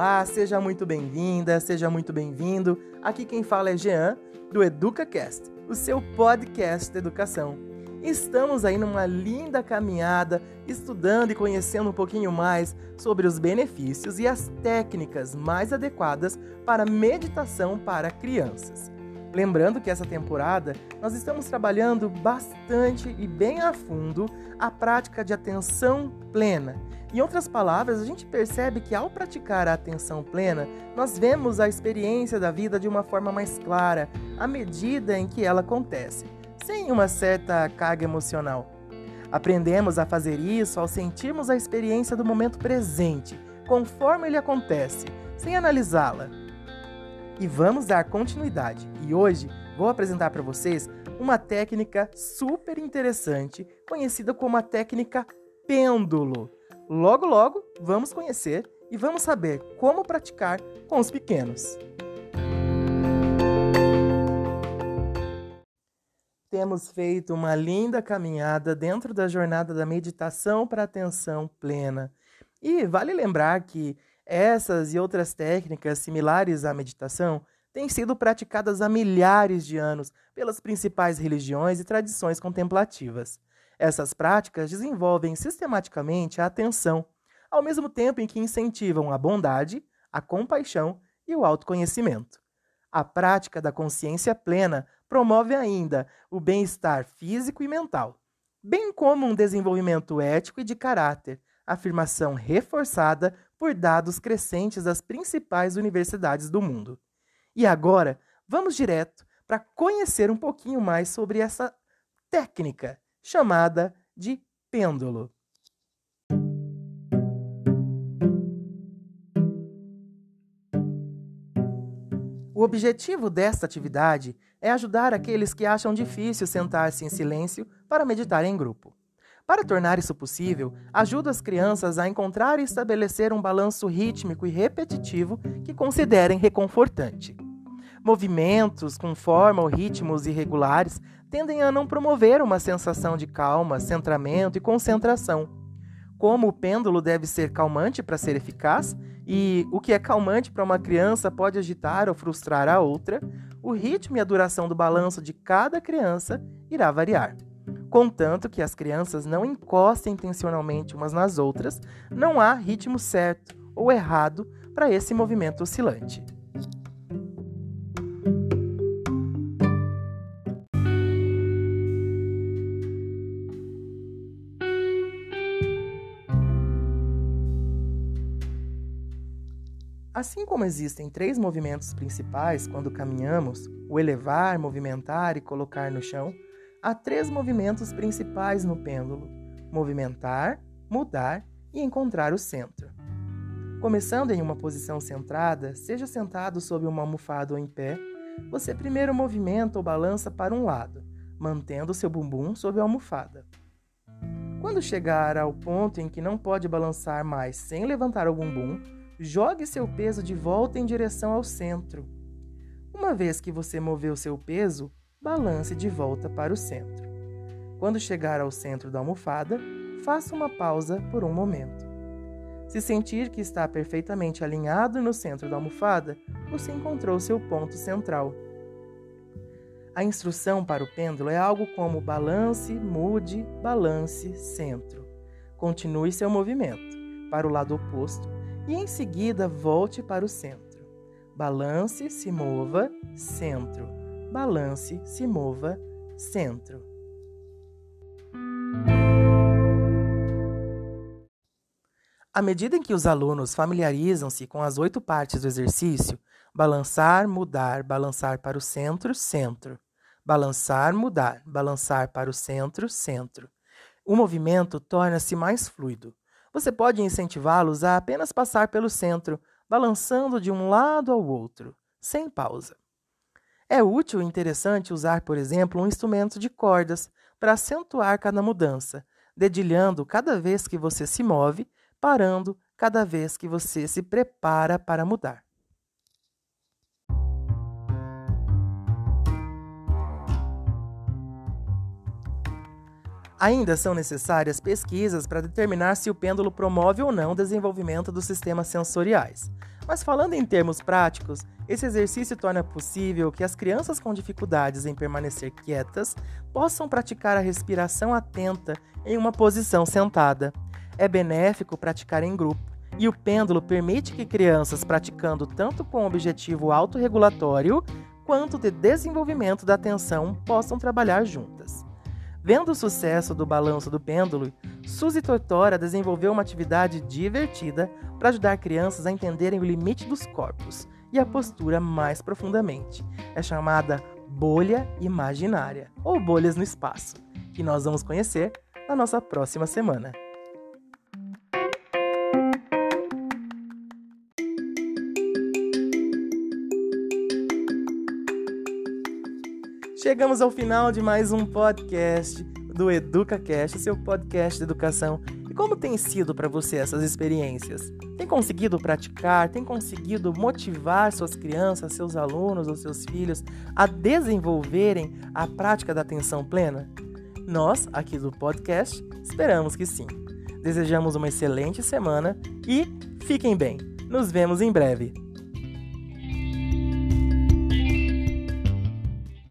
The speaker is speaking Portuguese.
Olá, seja muito bem-vinda, seja muito bem-vindo. Aqui quem fala é Jean, do EducaCast, o seu podcast de educação. Estamos aí numa linda caminhada, estudando e conhecendo um pouquinho mais sobre os benefícios e as técnicas mais adequadas para meditação para crianças. Lembrando que essa temporada nós estamos trabalhando bastante e bem a fundo a prática de atenção plena. Em outras palavras, a gente percebe que ao praticar a atenção plena, nós vemos a experiência da vida de uma forma mais clara, à medida em que ela acontece, sem uma certa carga emocional. Aprendemos a fazer isso ao sentirmos a experiência do momento presente, conforme ele acontece, sem analisá-la e vamos dar continuidade. E hoje vou apresentar para vocês uma técnica super interessante, conhecida como a técnica pêndulo. Logo, logo, vamos conhecer e vamos saber como praticar com os pequenos. Temos feito uma linda caminhada dentro da jornada da meditação para atenção plena. E vale lembrar que essas e outras técnicas similares à meditação têm sido praticadas há milhares de anos pelas principais religiões e tradições contemplativas. Essas práticas desenvolvem sistematicamente a atenção, ao mesmo tempo em que incentivam a bondade, a compaixão e o autoconhecimento. A prática da consciência plena promove ainda o bem-estar físico e mental, bem como um desenvolvimento ético e de caráter, afirmação reforçada por dados crescentes das principais universidades do mundo. E agora, vamos direto para conhecer um pouquinho mais sobre essa técnica chamada de pêndulo. O objetivo desta atividade é ajudar aqueles que acham difícil sentar-se em silêncio para meditar em grupo. Para tornar isso possível, ajuda as crianças a encontrar e estabelecer um balanço rítmico e repetitivo que considerem reconfortante. Movimentos com forma ou ritmos irregulares tendem a não promover uma sensação de calma, centramento e concentração. Como o pêndulo deve ser calmante para ser eficaz, e o que é calmante para uma criança pode agitar ou frustrar a outra, o ritmo e a duração do balanço de cada criança irá variar. Contanto que as crianças não encostem intencionalmente umas nas outras, não há ritmo certo ou errado para esse movimento oscilante. Assim como existem três movimentos principais quando caminhamos: o elevar, movimentar e colocar no chão, há três movimentos principais no pêndulo: movimentar, mudar e encontrar o centro. Começando em uma posição centrada, seja sentado sobre uma almofada ou em pé, você primeiro movimenta ou balança para um lado, mantendo seu bumbum sobre a almofada. Quando chegar ao ponto em que não pode balançar mais sem levantar o bumbum, jogue seu peso de volta em direção ao centro. Uma vez que você moveu seu peso, balance de volta para o centro. Quando chegar ao centro da almofada, faça uma pausa por um momento. Se sentir que está perfeitamente alinhado no centro da almofada, você encontrou seu ponto central. A instrução para o pêndulo é algo como balance, mude, balance, centro. Continue seu movimento para o lado oposto e em seguida volte para o centro. Balance, se mova, centro balance, se mova, centro. À medida em que os alunos familiarizam-se com as oito partes do exercício, balançar, mudar, balançar para o centro, centro. Balançar, mudar, balançar para o centro, centro. O movimento torna-se mais fluido. Você pode incentivá-los a apenas passar pelo centro, balançando de um lado ao outro, sem pausa. É útil e interessante usar, por exemplo, um instrumento de cordas para acentuar cada mudança, dedilhando cada vez que você se move, parando cada vez que você se prepara para mudar. Ainda são necessárias pesquisas para determinar se o pêndulo promove ou não o desenvolvimento dos sistemas sensoriais. Mas falando em termos práticos, esse exercício torna possível que as crianças com dificuldades em permanecer quietas possam praticar a respiração atenta em uma posição sentada. É benéfico praticar em grupo, e o pêndulo permite que crianças praticando tanto com objetivo autorregulatório quanto de desenvolvimento da atenção possam trabalhar juntas. Vendo o sucesso do balanço do pêndulo, Suzy Tortora desenvolveu uma atividade divertida para ajudar crianças a entenderem o limite dos corpos e a postura mais profundamente. É chamada bolha imaginária ou bolhas no espaço, que nós vamos conhecer na nossa próxima semana. Chegamos ao final de mais um podcast do EducaCast, seu podcast de educação. E como tem sido para você essas experiências? Tem conseguido praticar? Tem conseguido motivar suas crianças, seus alunos ou seus filhos a desenvolverem a prática da atenção plena? Nós, aqui do podcast, esperamos que sim. Desejamos uma excelente semana e fiquem bem. Nos vemos em breve.